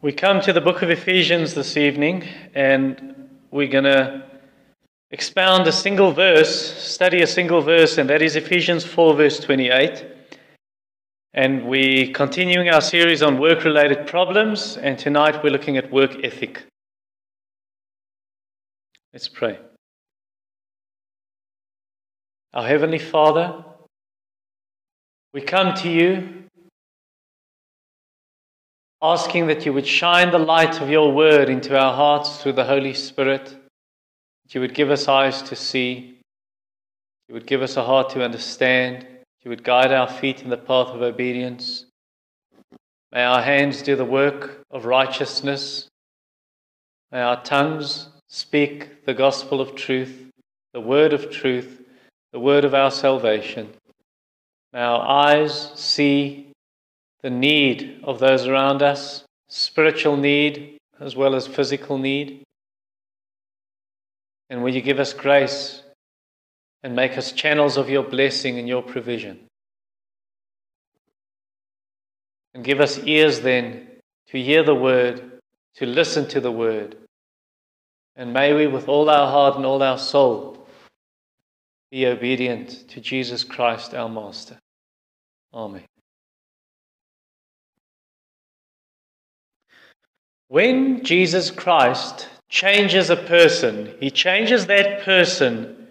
We come to the book of Ephesians this evening, and we're going to expound a single verse, study a single verse, and that is Ephesians 4, verse 28. And we're continuing our series on work related problems, and tonight we're looking at work ethic. Let's pray. Our Heavenly Father, we come to you asking that you would shine the light of your word into our hearts through the Holy Spirit, that you would give us eyes to see, you would give us a heart to understand, you would guide our feet in the path of obedience. May our hands do the work of righteousness. May our tongues speak the gospel of truth, the word of truth, the word of our salvation. May our eyes see the need of those around us, spiritual need as well as physical need. And will you give us grace and make us channels of your blessing and your provision? And give us ears then to hear the word, to listen to the word. And may we, with all our heart and all our soul, be obedient to Jesus Christ, our Master. Amen. When Jesus Christ changes a person, he changes that person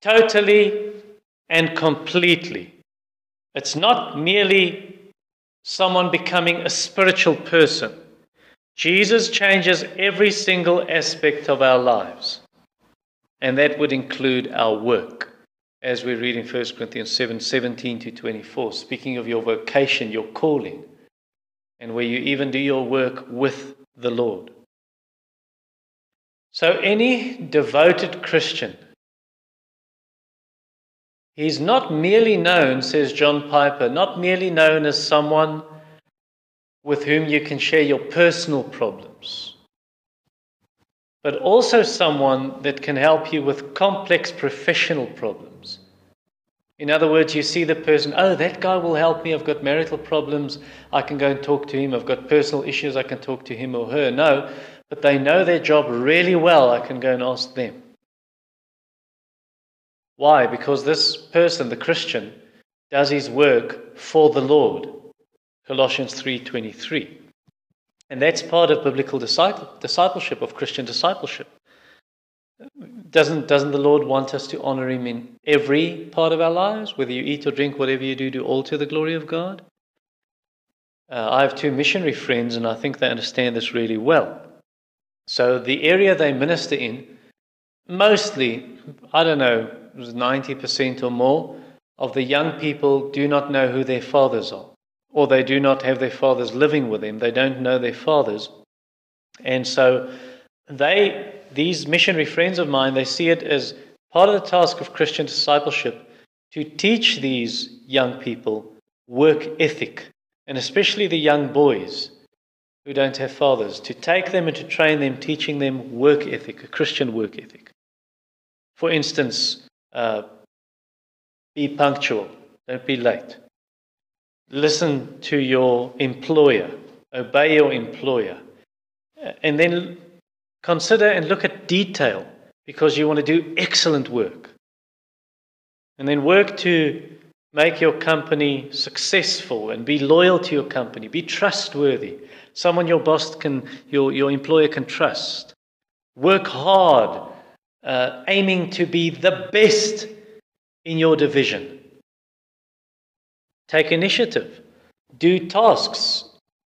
totally and completely. It's not merely someone becoming a spiritual person. Jesus changes every single aspect of our lives. And that would include our work, as we read in 1 Corinthians 7 17 to 24, speaking of your vocation, your calling and where you even do your work with the Lord. So, any devoted Christian, he's not merely known, says John Piper, not merely known as someone with whom you can share your personal problems, but also someone that can help you with complex professional problems. In other words, you see the person, oh, that guy will help me. I've got marital problems. I can go and talk to him. I've got personal issues. I can talk to him or her. No, but they know their job really well. I can go and ask them. Why? Because this person, the Christian, does his work for the Lord. Colossians 3:23. And that's part of biblical discipleship, of Christian discipleship. Doesn't, doesn't the Lord want us to honor Him in every part of our lives? Whether you eat or drink, whatever you do, do all to the glory of God? Uh, I have two missionary friends, and I think they understand this really well. So, the area they minister in, mostly, I don't know, was 90% or more of the young people do not know who their fathers are, or they do not have their fathers living with them. They don't know their fathers. And so, they these missionary friends of mine, they see it as part of the task of Christian discipleship to teach these young people work ethic, and especially the young boys who don't have fathers, to take them and to train them, teaching them work ethic, a Christian work ethic. For instance, uh, be punctual, don't be late. Listen to your employer, obey your employer. And then Consider and look at detail because you want to do excellent work. And then work to make your company successful and be loyal to your company, be trustworthy, someone your boss can, your, your employer can trust. Work hard, uh, aiming to be the best in your division. Take initiative. Do tasks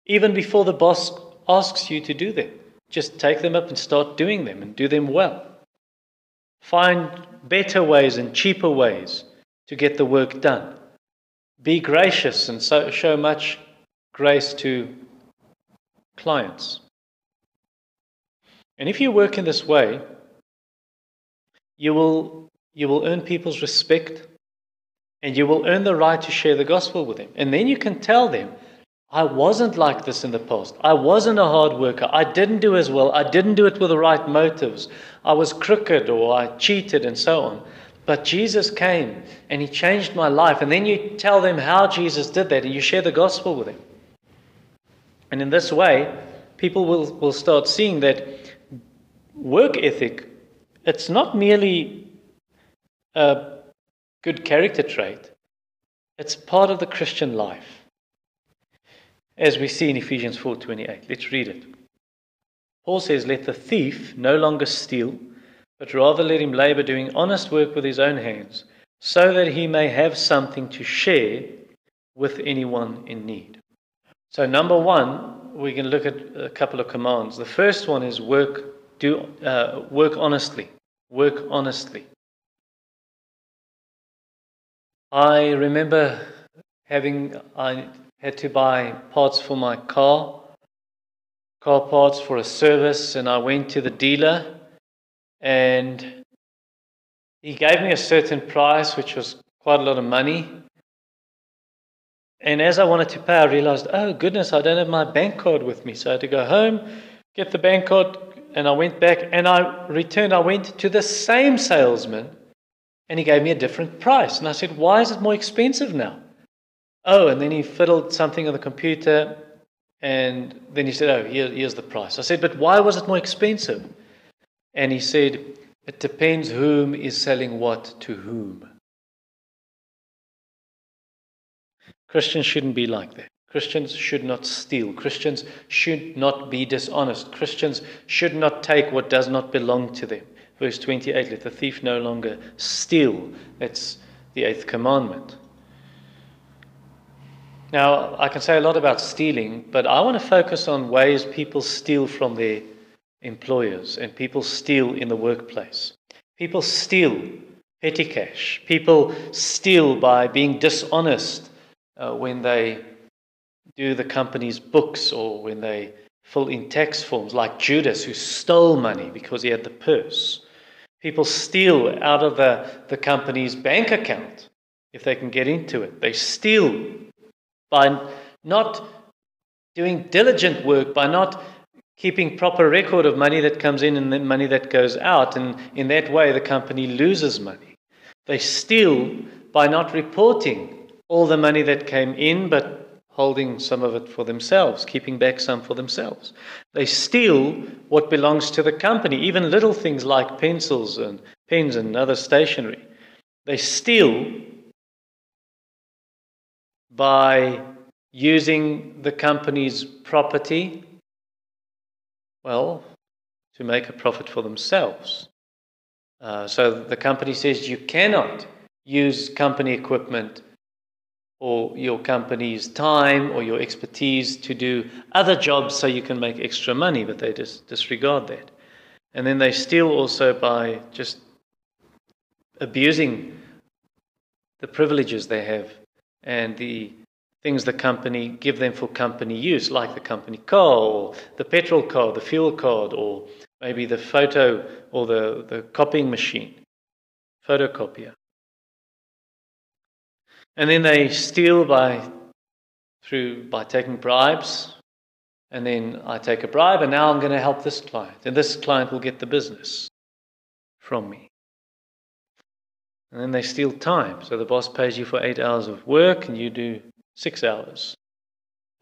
even before the boss asks you to do them. Just take them up and start doing them and do them well. Find better ways and cheaper ways to get the work done. Be gracious and so, show much grace to clients. And if you work in this way, you will, you will earn people's respect and you will earn the right to share the gospel with them. And then you can tell them I wasn't like this in the past. I wasn't a hard worker. I didn't do as well. I didn't do it with the right motives. I was crooked or I cheated and so on. But Jesus came and He changed my life. And then you tell them how Jesus did that and you share the gospel with them. And in this way, people will, will start seeing that work ethic, it's not merely a good character trait, it's part of the Christian life. As we see in Ephesians 4:28. Let's read it. Paul says, "Let the thief no longer steal, but rather let him labor doing honest work with his own hands, so that he may have something to share with anyone in need." So number 1, we can look at a couple of commands. The first one is work do uh, work honestly. Work honestly. I remember having I had to buy parts for my car, car parts for a service, and I went to the dealer and he gave me a certain price, which was quite a lot of money. And as I wanted to pay, I realized, oh goodness, I don't have my bank card with me. So I had to go home, get the bank card, and I went back and I returned. I went to the same salesman and he gave me a different price. And I said, Why is it more expensive now? Oh, and then he fiddled something on the computer and then he said, Oh, here, here's the price. I said, But why was it more expensive? And he said, It depends whom is selling what to whom. Christians shouldn't be like that. Christians should not steal. Christians should not be dishonest. Christians should not take what does not belong to them. Verse 28 let the thief no longer steal. That's the eighth commandment. Now, I can say a lot about stealing, but I want to focus on ways people steal from their employers and people steal in the workplace. People steal petty cash. People steal by being dishonest uh, when they do the company's books or when they fill in tax forms, like Judas, who stole money because he had the purse. People steal out of the, the company's bank account if they can get into it. They steal by not doing diligent work, by not keeping proper record of money that comes in and the money that goes out. And in that way, the company loses money. They steal by not reporting all the money that came in, but holding some of it for themselves, keeping back some for themselves. They steal what belongs to the company, even little things like pencils and pens and other stationery. They steal by using the company's property, well, to make a profit for themselves. Uh, so the company says you cannot use company equipment or your company's time or your expertise to do other jobs so you can make extra money, but they just disregard that. And then they steal also by just abusing the privileges they have and the things the company give them for company use, like the company car or the petrol card, the fuel card, or maybe the photo or the, the copying machine, photocopier. And then they steal by through by taking bribes. And then I take a bribe, and now I'm going to help this client. And this client will get the business from me. And then they steal time. So the boss pays you for eight hours of work, and you do six hours.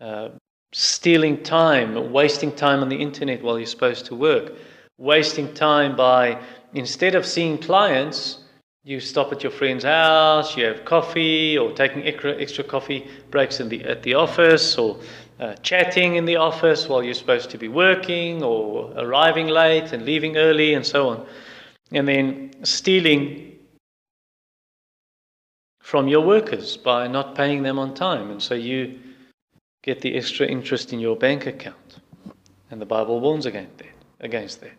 Uh, stealing time, wasting time on the internet while you're supposed to work, wasting time by, instead of seeing clients, you stop at your friend's house, you have coffee, or taking extra, extra coffee breaks in the, at the office, or uh, chatting in the office while you're supposed to be working, or arriving late and leaving early, and so on. And then stealing from your workers by not paying them on time. And so you get the extra interest in your bank account. And the Bible warns against that. Against that.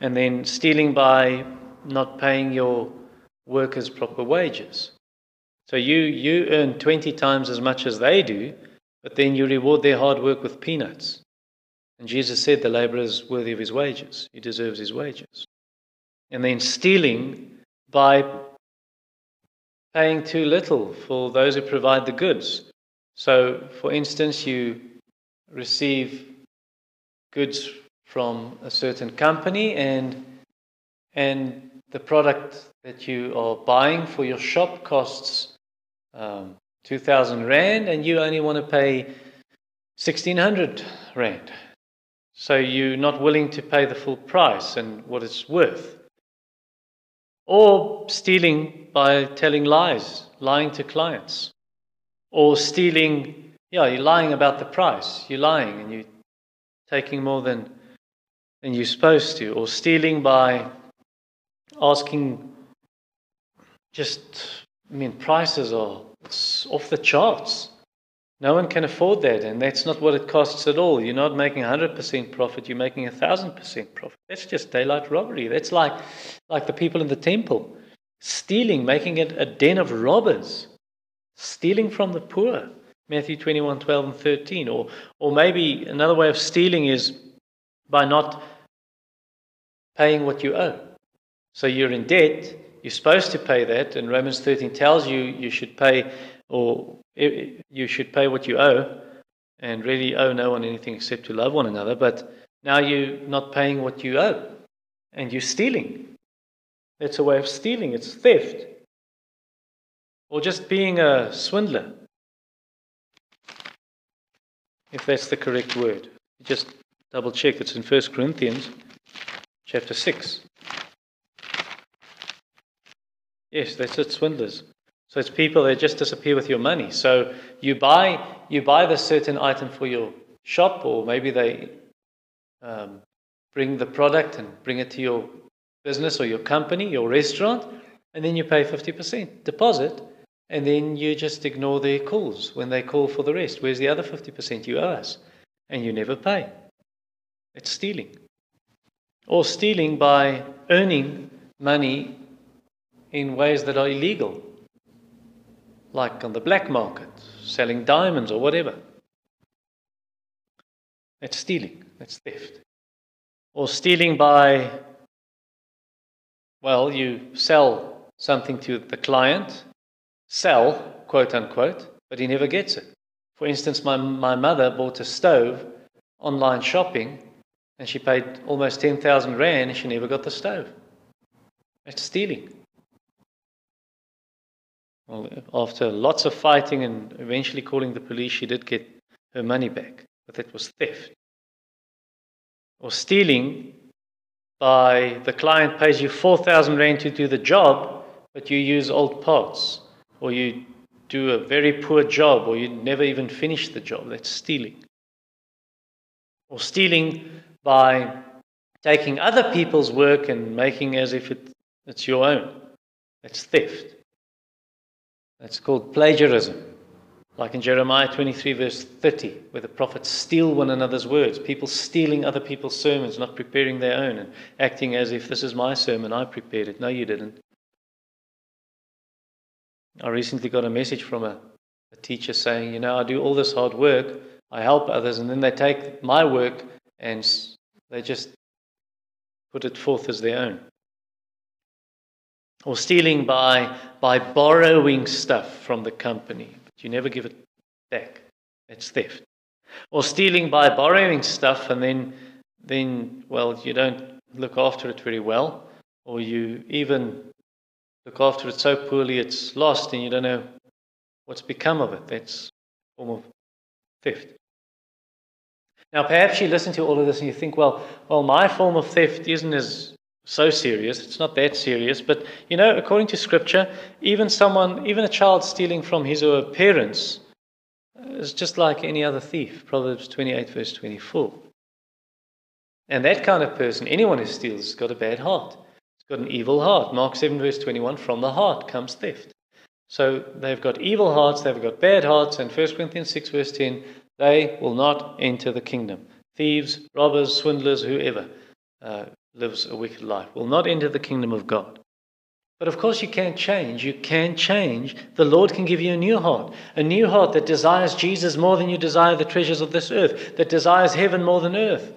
And then stealing by not paying your workers proper wages. So you, you earn 20 times as much as they do, but then you reward their hard work with peanuts. And Jesus said the laborer is worthy of his wages, he deserves his wages. And then stealing by paying too little for those who provide the goods. So, for instance, you receive goods from a certain company and and the product that you are buying for your shop costs um, 2,000 Rand and you only want to pay 1,600 Rand. So you're not willing to pay the full price and what it's worth. Or stealing by telling lies, lying to clients. Or stealing, yeah, you're lying about the price. You're lying and you're taking more than, than you're supposed to. Or stealing by asking just, I mean, prices are off the charts. No one can afford that, and that's not what it costs at all. You're not making 100% profit, you're making 1,000% profit. That's just daylight robbery. That's like, like the people in the temple stealing, making it a den of robbers, stealing from the poor. Matthew 21 12 and 13. Or, or maybe another way of stealing is by not paying what you owe. So you're in debt, you're supposed to pay that, and Romans 13 tells you you should pay or you should pay what you owe and really owe no one anything except to love one another. But now you're not paying what you owe and you're stealing. That's a way of stealing, it's theft. Or just being a swindler, if that's the correct word. Just double check, it's in 1 Corinthians chapter 6. Yes, that's it, swindlers. So it's people that just disappear with your money. So you buy you buy this certain item for your shop, or maybe they um, bring the product and bring it to your business or your company, your restaurant, and then you pay 50% deposit, and then you just ignore their calls when they call for the rest. Where's the other 50% you owe us? And you never pay. It's stealing. Or stealing by earning money in ways that are illegal like on the black market, selling diamonds or whatever. That's stealing, that's theft. Or stealing by, well, you sell something to the client, sell, quote unquote, but he never gets it. For instance, my, my mother bought a stove online shopping and she paid almost 10,000 Rand and she never got the stove. That's stealing. Well, after lots of fighting and eventually calling the police, she did get her money back, but that was theft. Or stealing by the client pays you 4,000 Rand to do the job, but you use old parts, or you do a very poor job, or you never even finish the job. That's stealing. Or stealing by taking other people's work and making as if it, it's your own. That's theft. That's called plagiarism. Like in Jeremiah 23, verse 30, where the prophets steal one another's words, people stealing other people's sermons, not preparing their own, and acting as if this is my sermon, I prepared it. No, you didn't. I recently got a message from a, a teacher saying, You know, I do all this hard work, I help others, and then they take my work and they just put it forth as their own or stealing by, by borrowing stuff from the company, but you never give it back. That's theft. Or stealing by borrowing stuff and then, then, well, you don't look after it very well, or you even look after it so poorly it's lost and you don't know what's become of it. That's a form of theft. Now, perhaps you listen to all of this and you think, well, well, my form of theft isn't as so serious. It's not that serious. But, you know, according to Scripture, even someone, even a child stealing from his or her parents is just like any other thief. Proverbs 28, verse 24. And that kind of person, anyone who steals, has got a bad heart. It's got an evil heart. Mark 7, verse 21 from the heart comes theft. So they've got evil hearts, they've got bad hearts, and 1 Corinthians 6, verse 10 they will not enter the kingdom. Thieves, robbers, swindlers, whoever. Uh, lives a wicked life will not enter the kingdom of God. But of course, you can't change. You can change. The Lord can give you a new heart, a new heart that desires Jesus more than you desire the treasures of this earth, that desires heaven more than earth.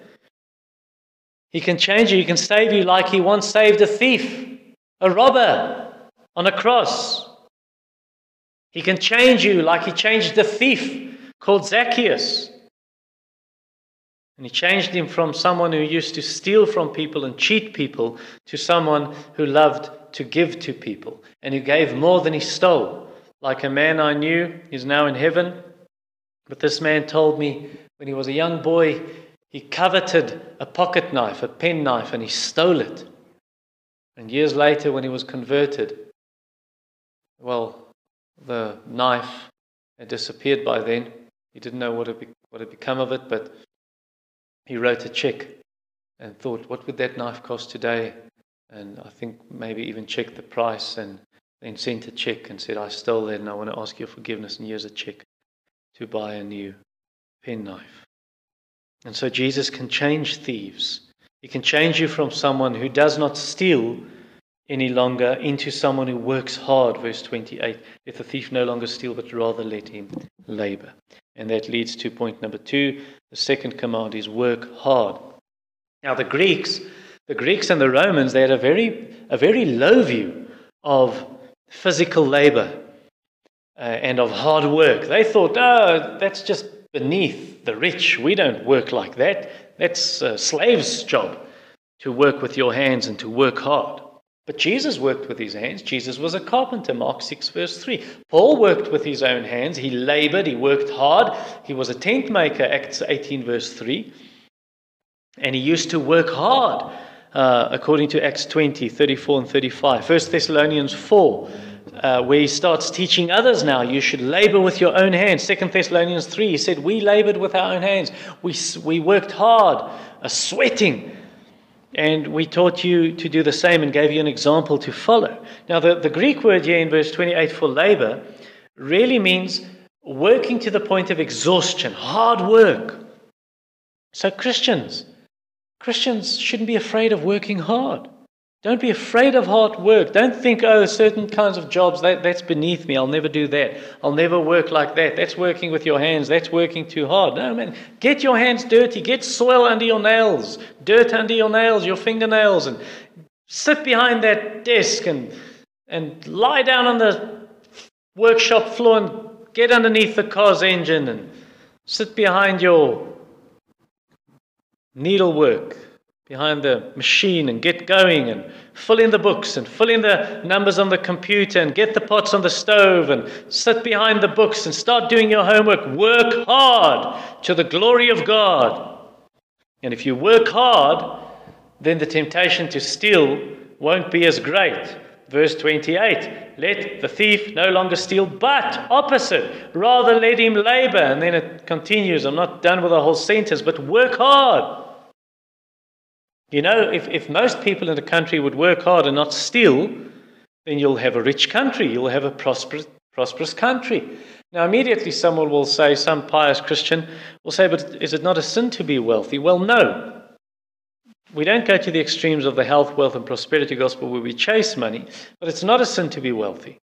He can change you. He can save you like He once saved a thief, a robber on a cross. He can change you like He changed the thief called Zacchaeus. And he changed him from someone who used to steal from people and cheat people to someone who loved to give to people and who gave more than he stole. Like a man I knew, he's now in heaven. But this man told me when he was a young boy, He coveted a pocket knife, a pen knife, and he stole it. And years later, when he was converted, well, the knife had disappeared by then. He didn't know what had, be- what had become of it, but he wrote a check and thought, what would that knife cost today? And I think maybe even checked the price and then sent a check and said, I stole that and I want to ask your forgiveness. And here's a check to buy a new penknife. And so Jesus can change thieves. He can change you from someone who does not steal any longer into someone who works hard. Verse 28 Let the thief no longer steal, but rather let him labor. And that leads to point number two. The second command is work hard. Now, the Greeks, the Greeks and the Romans, they had a very, a very low view of physical labor uh, and of hard work. They thought, oh, that's just beneath the rich. We don't work like that. That's a slave's job to work with your hands and to work hard. But Jesus worked with his hands. Jesus was a carpenter, Mark 6, verse 3. Paul worked with his own hands. He labored, he worked hard. He was a tent maker, Acts 18, verse 3. And he used to work hard, uh, according to Acts 20, 34 and 35. 1 Thessalonians 4, uh, where he starts teaching others now, you should labor with your own hands. 2 Thessalonians 3, he said, We labored with our own hands. We, we worked hard, uh, sweating. And we taught you to do the same and gave you an example to follow. Now, the, the Greek word here in verse 28 for labor really means working to the point of exhaustion, hard work. So, Christians, Christians shouldn't be afraid of working hard. Don't be afraid of hard work. Don't think, oh, certain kinds of jobs, that, that's beneath me. I'll never do that. I'll never work like that. That's working with your hands. That's working too hard. No, man. Get your hands dirty. Get soil under your nails, dirt under your nails, your fingernails, and sit behind that desk and, and lie down on the workshop floor and get underneath the car's engine and sit behind your needlework behind the machine and get going and fill in the books and fill in the numbers on the computer and get the pots on the stove and sit behind the books and start doing your homework. Work hard to the glory of God. And if you work hard, then the temptation to steal won't be as great. Verse 28 Let the thief no longer steal, but opposite, rather let him labor. And then it continues. I'm not done with the whole sentence, but work hard you know, if, if most people in a country would work hard and not steal, then you'll have a rich country, you'll have a prosperous, prosperous country. Now, immediately someone will say, some pious Christian will say, but is it not a sin to be wealthy? Well, no. We don't go to the extremes of the health, wealth, and prosperity gospel where we chase money, but it's not a sin to be wealthy.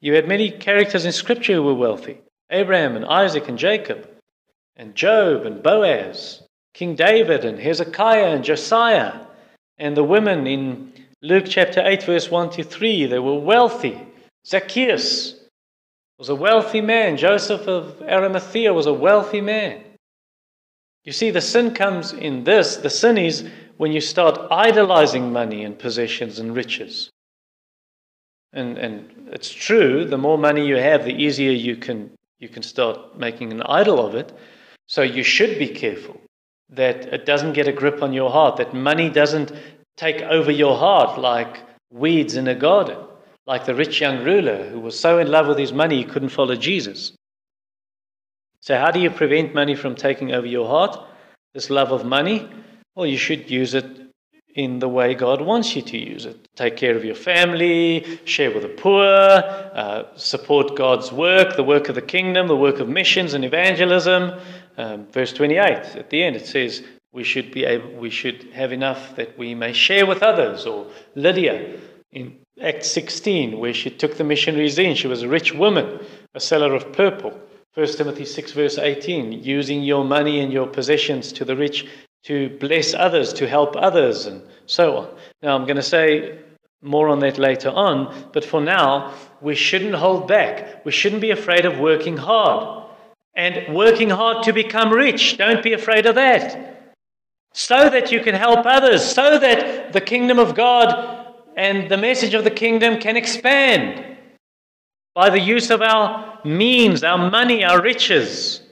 You had many characters in Scripture who were wealthy Abraham and Isaac and Jacob, and Job and Boaz. King David and Hezekiah and Josiah and the women in Luke chapter 8, verse 1 to 3. They were wealthy. Zacchaeus was a wealthy man. Joseph of Arimathea was a wealthy man. You see, the sin comes in this. The sin is when you start idolizing money and possessions and riches. And, and it's true, the more money you have, the easier you can, you can start making an idol of it. So you should be careful that it doesn't get a grip on your heart, that money doesn't take over your heart like weeds in a garden, like the rich young ruler who was so in love with his money he couldn't follow Jesus. So, how do you prevent money from taking over your heart? This love of money? Well, you should use it in the way God wants you to use it. Take care of your family, share with the poor, uh, support God's work, the work of the kingdom, the work of missions and evangelism, um, verse 28 at the end it says we should be able we should have enough that we may share with others. Or lydia in acts 16 where she took the missionaries in she was a rich woman a seller of purple. 1 timothy 6 verse 18 using your money and your possessions to the rich to bless others to help others and so on. Now i'm going to say more on that later on but for now we shouldn't hold back. We shouldn't be afraid of working hard and working hard to become rich. Don't be afraid of that. So that you can help others, so that the kingdom of God and the message of the kingdom can expand by the use of our means, our money, our riches.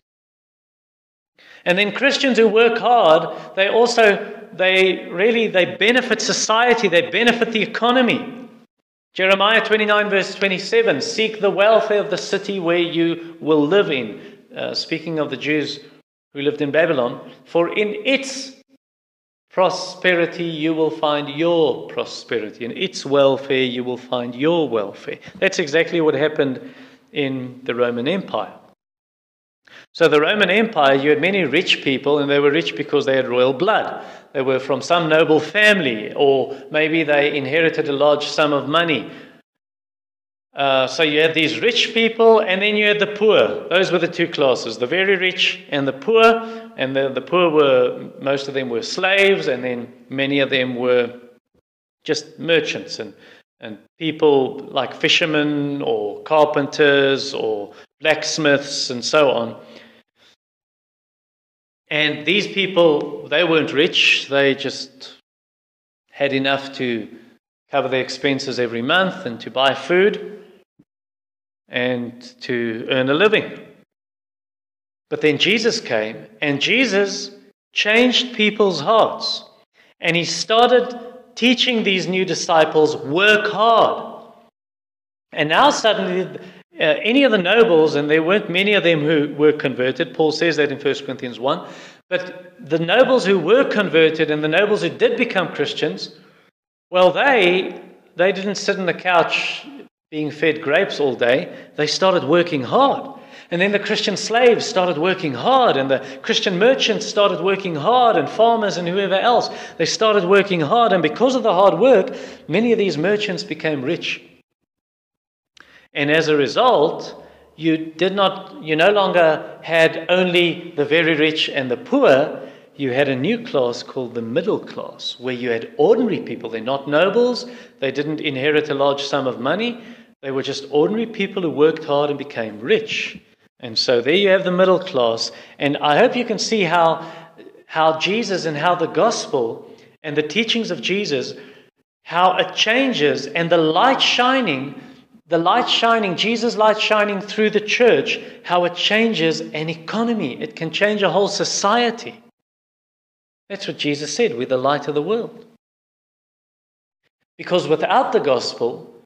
And then Christians who work hard, they also they really they benefit society, they benefit the economy. Jeremiah 29 verse 27, seek the welfare of the city where you will live in. Uh, speaking of the Jews who lived in Babylon, for in its prosperity you will find your prosperity, in its welfare you will find your welfare. That's exactly what happened in the Roman Empire. So, the Roman Empire, you had many rich people, and they were rich because they had royal blood. They were from some noble family, or maybe they inherited a large sum of money. Uh, so, you had these rich people, and then you had the poor. Those were the two classes the very rich and the poor. And the, the poor were, most of them were slaves, and then many of them were just merchants and, and people like fishermen or carpenters or blacksmiths and so on. And these people, they weren't rich, they just had enough to cover their expenses every month and to buy food and to earn a living. But then Jesus came, and Jesus changed people's hearts. And he started teaching these new disciples work hard. And now suddenly uh, any of the nobles, and there weren't many of them who were converted, Paul says that in 1 Corinthians 1, but the nobles who were converted and the nobles who did become Christians, well, they, they didn't sit on the couch being fed grapes all day. They started working hard. And then the Christian slaves started working hard, and the Christian merchants started working hard, and farmers and whoever else. They started working hard, and because of the hard work, many of these merchants became rich. And as a result, you did not, you no longer had only the very rich and the poor. You had a new class called the middle class, where you had ordinary people. They're not nobles, they didn't inherit a large sum of money. They were just ordinary people who worked hard and became rich. And so there you have the middle class. And I hope you can see how, how Jesus and how the gospel and the teachings of Jesus, how it changes and the light shining the light shining, Jesus' light shining through the church, how it changes an economy. It can change a whole society. That's what Jesus said we're the light of the world. Because without the gospel,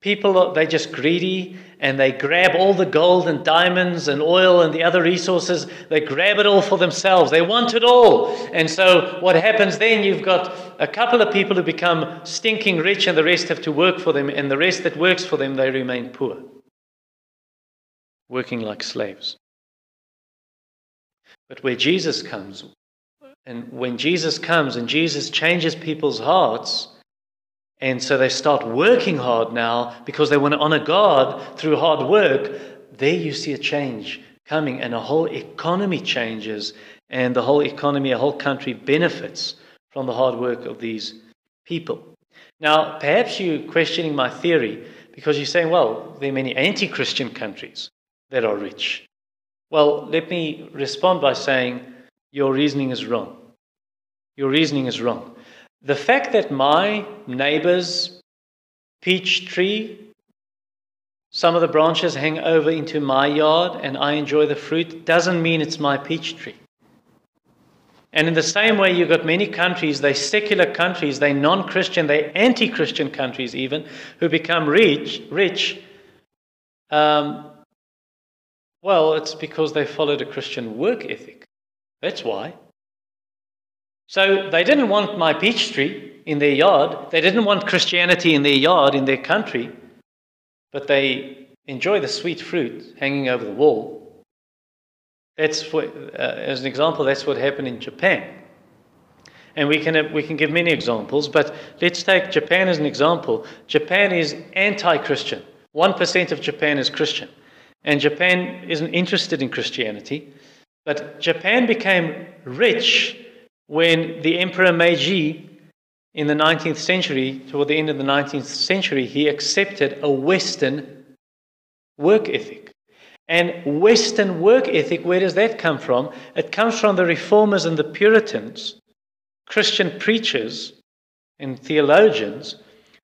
People, they're just greedy and they grab all the gold and diamonds and oil and the other resources. They grab it all for themselves. They want it all. And so, what happens then, you've got a couple of people who become stinking rich and the rest have to work for them. And the rest that works for them, they remain poor, working like slaves. But where Jesus comes, and when Jesus comes and Jesus changes people's hearts, and so they start working hard now because they want to honor God through hard work. There you see a change coming, and a whole economy changes, and the whole economy, a whole country benefits from the hard work of these people. Now, perhaps you're questioning my theory because you're saying, well, there are many anti Christian countries that are rich. Well, let me respond by saying your reasoning is wrong. Your reasoning is wrong. The fact that my neighbor's peach tree, some of the branches hang over into my yard and I enjoy the fruit, doesn't mean it's my peach tree. And in the same way, you've got many countries, they secular countries, they non Christian, they anti Christian countries even, who become rich. rich um, well, it's because they followed a Christian work ethic. That's why. So they didn't want my peach tree in their yard. They didn't want Christianity in their yard, in their country. But they enjoy the sweet fruit hanging over the wall. That's uh, as an example, that's what happened in Japan. And we can, we can give many examples, but let's take Japan as an example. Japan is anti Christian. 1% of Japan is Christian. And Japan isn't interested in Christianity. But Japan became rich when the Emperor Meiji in the 19th century, toward the end of the 19th century, he accepted a Western work ethic. And Western work ethic, where does that come from? It comes from the reformers and the Puritans, Christian preachers and theologians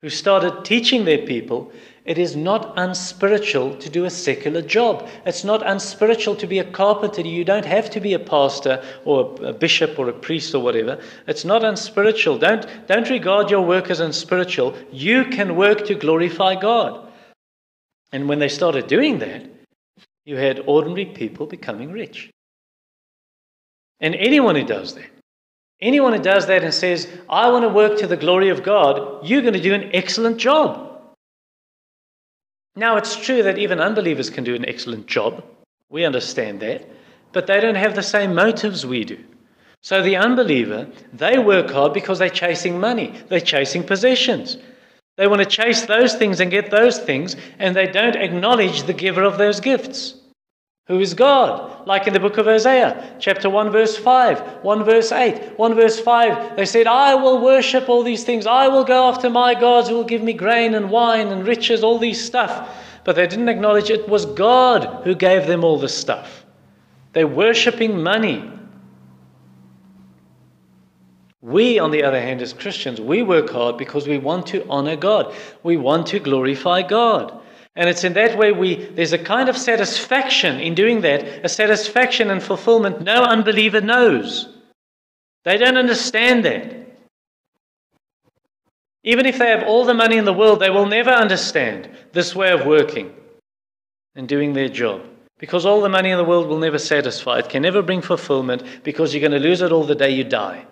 who started teaching their people It is not unspiritual to do a secular job. It's not unspiritual to be a carpenter. You don't have to be a pastor or a bishop or a priest or whatever. It's not unspiritual. Don't, don't regard your work as unspiritual. You can work to glorify God. And when they started doing that, you had ordinary people becoming rich. And anyone who does that, anyone who does that and says, I want to work to the glory of God, you're going to do an excellent job. Now, it's true that even unbelievers can do an excellent job. We understand that. But they don't have the same motives we do. So the unbeliever, they work hard because they're chasing money, they're chasing possessions. They want to chase those things and get those things, and they don't acknowledge the giver of those gifts who is God. Like in the book of Hosea, chapter 1, verse 5, 1 verse 8, 1 verse 5, they said, I will worship all these things. I will go after my gods who will give me grain and wine and riches, all these stuff. But they didn't acknowledge it was God who gave them all this stuff. They're worshiping money. We, on the other hand, as Christians, we work hard because we want to honor God. We want to glorify God. And it's in that way we there's a kind of satisfaction in doing that, a satisfaction and fulfillment no unbeliever knows. They don't understand that. Even if they have all the money in the world, they will never understand this way of working and doing their job. Because all the money in the world will never satisfy. It can never bring fulfillment because you're going to lose it all the day you die.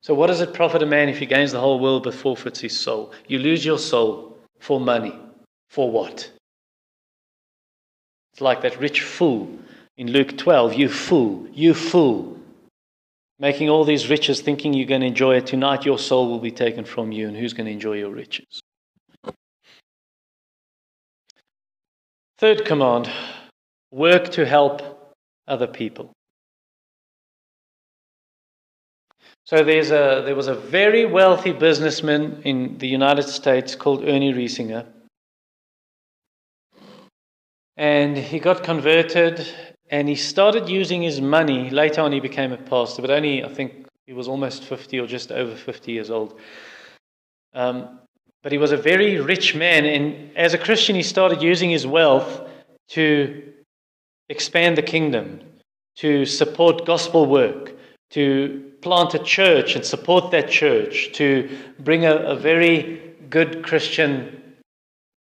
So, what does it profit a man if he gains the whole world but forfeits his soul? You lose your soul for money. For what? It's like that rich fool in Luke 12. You fool, you fool. Making all these riches thinking you're going to enjoy it. Tonight your soul will be taken from you, and who's going to enjoy your riches? Third command work to help other people. So a, there was a very wealthy businessman in the United States called Ernie Reisinger. And he got converted and he started using his money. Later on, he became a pastor, but only, I think, he was almost 50 or just over 50 years old. Um, but he was a very rich man. And as a Christian, he started using his wealth to expand the kingdom, to support gospel work, to plant a church and support that church, to bring a, a very good Christian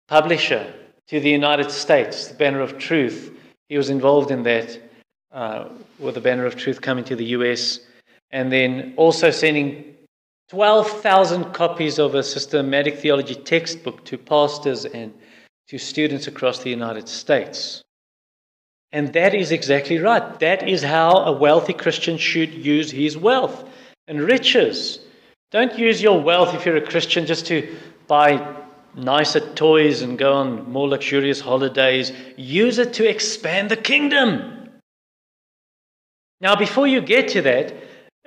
publisher to the United States, the Banner of Truth. He was involved in that uh, with the Banner of Truth coming to the US, and then also sending 12,000 copies of a systematic theology textbook to pastors and to students across the United States. And that is exactly right. That is how a wealthy Christian should use his wealth and riches. Don't use your wealth if you're a Christian just to buy nicer toys and go on more luxurious holidays. Use it to expand the kingdom. Now, before you get to that,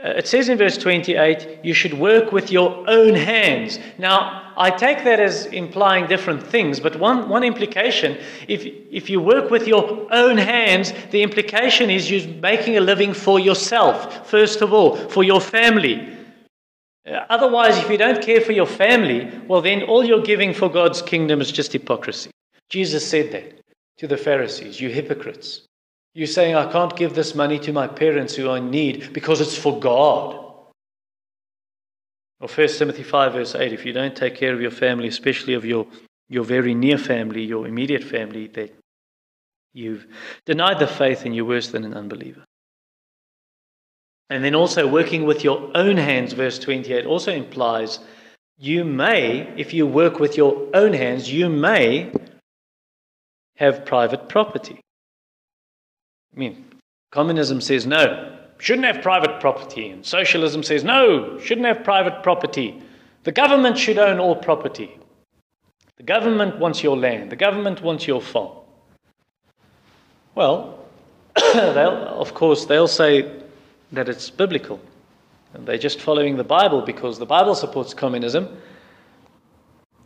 uh, it says in verse 28, you should work with your own hands. Now, I take that as implying different things, but one, one implication, if, if you work with your own hands, the implication is you're making a living for yourself, first of all, for your family. Otherwise, if you don't care for your family, well, then all you're giving for God's kingdom is just hypocrisy. Jesus said that to the Pharisees You hypocrites. You're saying, I can't give this money to my parents who are in need because it's for God. Or 1 Timothy 5, verse 8 if you don't take care of your family, especially of your, your very near family, your immediate family, that you've denied the faith and you're worse than an unbeliever. And then also working with your own hands, verse 28 also implies you may, if you work with your own hands, you may have private property. I mean, communism says no, shouldn't have private property. And socialism says no, shouldn't have private property. The government should own all property. The government wants your land, the government wants your farm. Well, of course, they'll say that it's biblical. And they're just following the Bible because the Bible supports communism.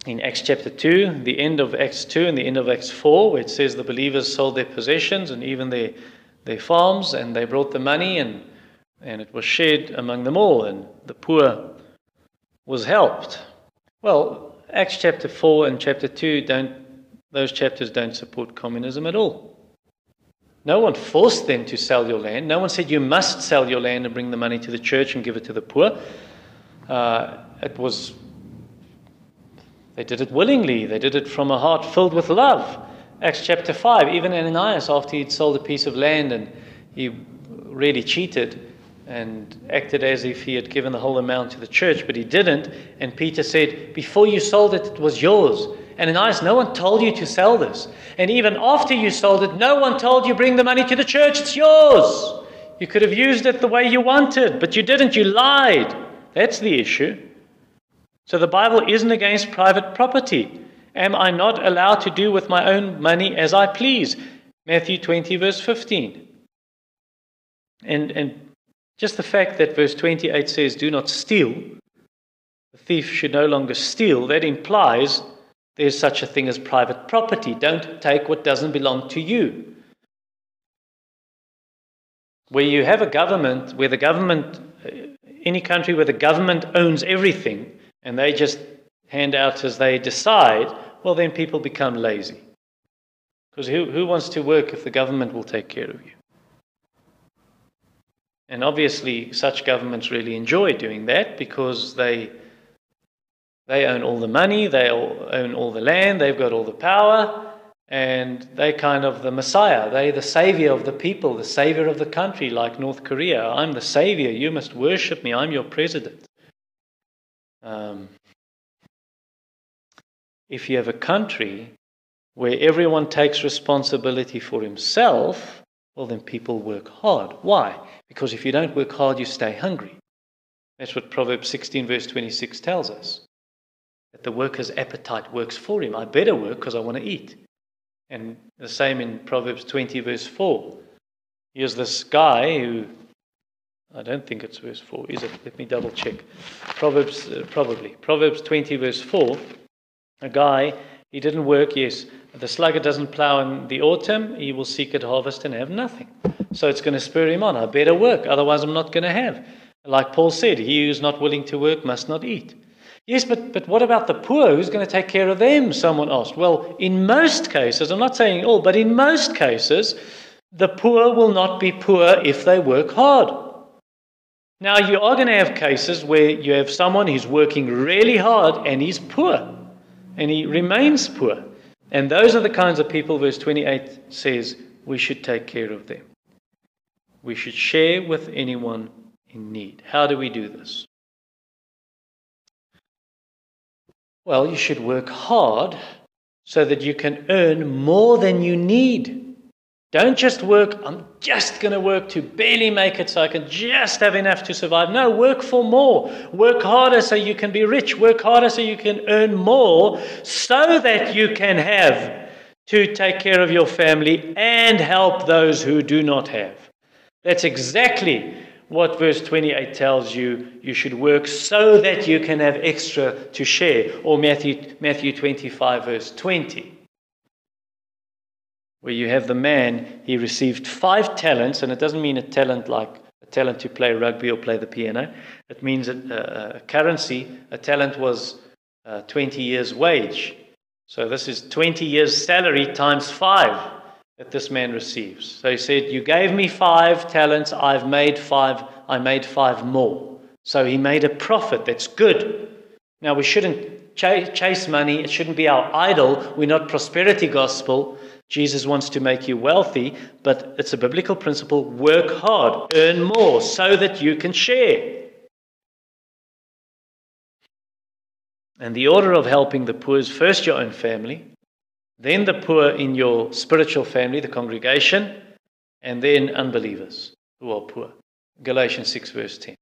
In Acts chapter 2, the end of Acts 2 and the end of Acts 4, where it says the believers sold their possessions and even their, their farms, and they brought the money, and, and it was shared among them all, and the poor was helped. Well, Acts chapter 4 and chapter 2 don't, those chapters don't support communism at all. No one forced them to sell your land. No one said you must sell your land and bring the money to the church and give it to the poor. Uh, it was, they did it willingly. They did it from a heart filled with love. Acts chapter 5, even Ananias, after he'd sold a piece of land and he really cheated and acted as if he had given the whole amount to the church, but he didn't. And Peter said, Before you sold it, it was yours. Ananias, no one told you to sell this. And even after you sold it, no one told you bring the money to the church, it's yours. You could have used it the way you wanted, but you didn't, you lied. That's the issue. So the Bible isn't against private property. Am I not allowed to do with my own money as I please? Matthew 20, verse 15. And, and just the fact that verse 28 says, Do not steal, the thief should no longer steal, that implies there's such a thing as private property. Don't take what doesn't belong to you. Where you have a government, where the government, uh, any country where the government owns everything and they just hand out as they decide, well, then people become lazy. Because who, who wants to work if the government will take care of you? And obviously, such governments really enjoy doing that because they, they own all the money, they own all the land, they've got all the power, and they kind of the Messiah. They the savior of the people, the savior of the country, like North Korea. I'm the savior. You must worship me. I'm your president. Um, if you have a country where everyone takes responsibility for himself, well, then people work hard. Why? Because if you don't work hard, you stay hungry. That's what Proverbs 16, verse 26 tells us. That the worker's appetite works for him. I better work because I want to eat. And the same in Proverbs 20, verse 4. Here's this guy who, I don't think it's verse 4, is it? Let me double check. Proverbs, uh, probably. Proverbs 20, verse 4 a guy, he didn't work, yes. The sluggard doesn't plow in the autumn, he will seek at harvest and have nothing. So it's going to spur him on. I better work, otherwise I'm not going to have. Like Paul said, he who's not willing to work must not eat. Yes, but, but what about the poor? Who's going to take care of them? Someone asked. Well, in most cases, I'm not saying all, but in most cases, the poor will not be poor if they work hard. Now, you are going to have cases where you have someone who's working really hard and he's poor and he remains poor. And those are the kinds of people, verse 28 says, we should take care of them. We should share with anyone in need. How do we do this? Well, you should work hard so that you can earn more than you need. Don't just work, I'm just going to work to barely make it so I can just have enough to survive. No, work for more. Work harder so you can be rich. Work harder so you can earn more so that you can have to take care of your family and help those who do not have. That's exactly what verse 28 tells you you should work so that you can have extra to share, or Matthew, Matthew 25, verse 20 where you have the man, he received five talents, and it doesn't mean a talent like a talent to play rugby or play the piano. It means a, a currency. A talent was uh, 20 years' wage. So this is 20 years' salary times five that this man receives. So he said, You gave me five talents, I've made five, I made five more. So he made a profit. That's good. Now we shouldn't chase money, it shouldn't be our idol. We're not prosperity gospel. Jesus wants to make you wealthy, but it's a biblical principle work hard, earn more, so that you can share. And the order of helping the poor is first your own family, then the poor in your spiritual family, the congregation, and then unbelievers who are poor. Galatians 6, verse 10,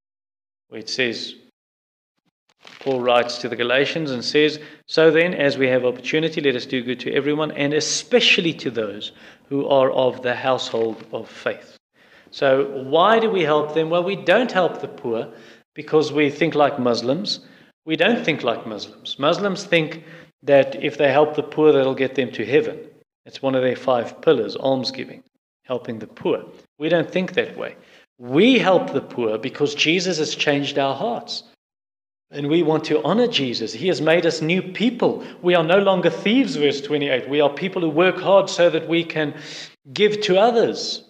where it says, Paul writes to the Galatians and says, So then, as we have opportunity, let us do good to everyone, and especially to those who are of the household of faith. So, why do we help them? Well, we don't help the poor because we think like Muslims. We don't think like Muslims. Muslims think that if they help the poor, that'll get them to heaven. It's one of their five pillars almsgiving, helping the poor. We don't think that way. We help the poor because Jesus has changed our hearts. And we want to honor Jesus. He has made us new people. We are no longer thieves, verse 28. We are people who work hard so that we can give to others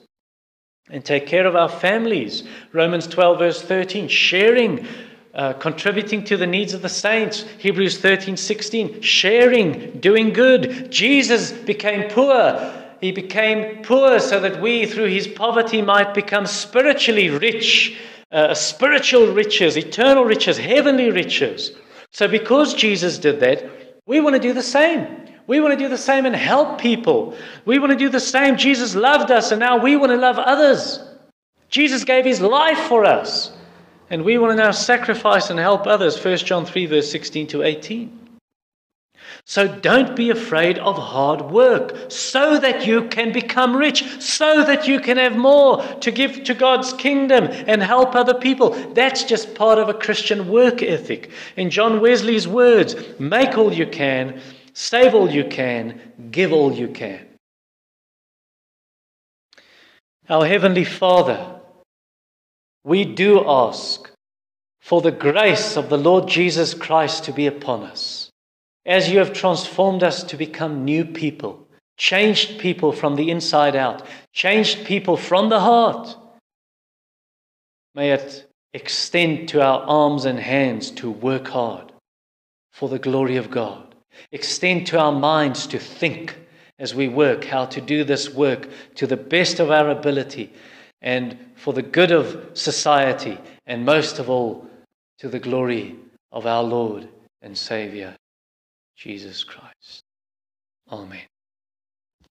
and take care of our families. Romans 12, verse 13, sharing, uh, contributing to the needs of the saints. Hebrews 13, 16, sharing, doing good. Jesus became poor. He became poor so that we, through his poverty, might become spiritually rich. Uh, spiritual riches, eternal riches, heavenly riches. So, because Jesus did that, we want to do the same. We want to do the same and help people. We want to do the same. Jesus loved us, and now we want to love others. Jesus gave his life for us, and we want to now sacrifice and help others. 1 John 3, verse 16 to 18. So don't be afraid of hard work, so that you can become rich, so that you can have more to give to God's kingdom and help other people. That's just part of a Christian work ethic. In John Wesley's words, make all you can Save all you can, give all you can. Our Heavenly Father, we do ask for the grace of the Lord Jesus Christ to be upon us, as you have transformed us to become new people, changed people from the inside out, changed people from the heart. May it extend to our arms and hands to work hard for the glory of God. Extend to our minds to think as we work how to do this work to the best of our ability and for the good of society, and most of all, to the glory of our Lord and Savior, Jesus Christ. Amen.